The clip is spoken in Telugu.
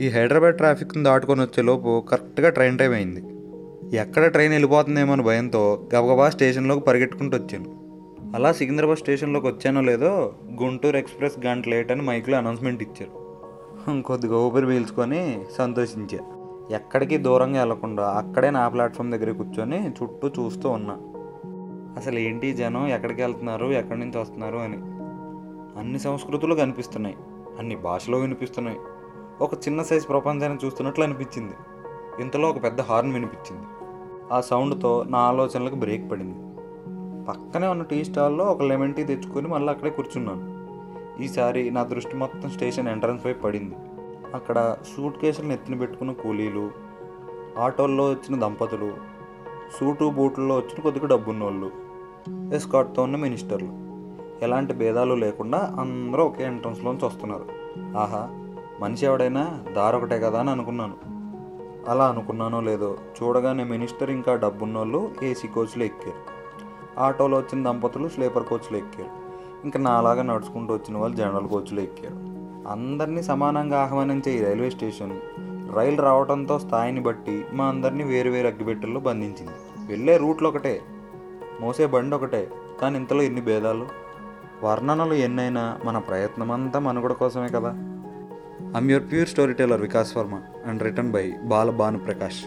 ఈ హైదరాబాద్ ట్రాఫిక్ను దాటుకొని వచ్చేలోపు కరెక్ట్గా ట్రైన్ టైం అయింది ఎక్కడ ట్రైన్ వెళ్ళిపోతుందేమో అని భయంతో గబగబా స్టేషన్లోకి పరిగెట్టుకుంటూ వచ్చాను అలా సికింద్రాబాద్ స్టేషన్లోకి వచ్చానో లేదో గుంటూరు ఎక్స్ప్రెస్ గంట లేట్ అని మైక్లో అనౌన్స్మెంట్ ఇచ్చారు కొద్దిగా ఊపిరి పీల్చుకొని సంతోషించా ఎక్కడికి దూరంగా వెళ్లకుండా అక్కడే నా ప్లాట్ఫామ్ దగ్గర కూర్చొని చుట్టూ చూస్తూ ఉన్నా అసలు ఏంటి జనం ఎక్కడికి వెళ్తున్నారు ఎక్కడి నుంచి వస్తున్నారు అని అన్ని సంస్కృతులు కనిపిస్తున్నాయి అన్ని భాషలు వినిపిస్తున్నాయి ఒక చిన్న సైజు ప్రపంచాన్ని చూస్తున్నట్లు అనిపించింది ఇంతలో ఒక పెద్ద హార్న్ వినిపించింది ఆ సౌండ్తో నా ఆలోచనలకు బ్రేక్ పడింది పక్కనే ఉన్న టీ స్టాల్లో ఒక లెమన్ టీ తెచ్చుకొని మళ్ళీ అక్కడే కూర్చున్నాను ఈసారి నా దృష్టి మొత్తం స్టేషన్ ఎంట్రన్స్ పై పడింది అక్కడ సూట్ కేసులను ఎత్తిన పెట్టుకున్న కూలీలు ఆటోల్లో వచ్చిన దంపతులు సూటు బూట్లలో వచ్చిన కొద్దిగా డబ్బున్నోళ్ళు ఎస్కాట్తో ఉన్న మినిస్టర్లు ఎలాంటి భేదాలు లేకుండా అందరూ ఒకే ఎంట్రన్స్లోంచి వస్తున్నారు ఆహా మనిషి ఎవడైనా దారొకటే కదా అని అనుకున్నాను అలా అనుకున్నానో లేదో చూడగానే మినిస్టర్ ఇంకా డబ్బున్నోళ్ళు ఏసీ కోచ్లో ఎక్కారు ఆటోలో వచ్చిన దంపతులు స్లీపర్ కోచ్లో ఎక్కారు ఇంకా నాలాగా నడుచుకుంటూ వచ్చిన వాళ్ళు జనరల్ కోచ్లు ఎక్కారు అందరినీ సమానంగా ఆహ్వానించే ఈ రైల్వే స్టేషన్ రైలు రావడంతో స్థాయిని బట్టి మా అందరినీ వేరు వేరు అగ్గిపెట్టెల్లో బంధించింది వెళ్ళే రూట్లు ఒకటే మోసే బండి ఒకటే కానీ ఇంతలో ఎన్ని భేదాలు వర్ణనలు ఎన్నైనా మన ప్రయత్నమంతా మనుగడ కోసమే కదా I'm your pure storyteller Vikas Verma and written by Bala Bhanu Prakash.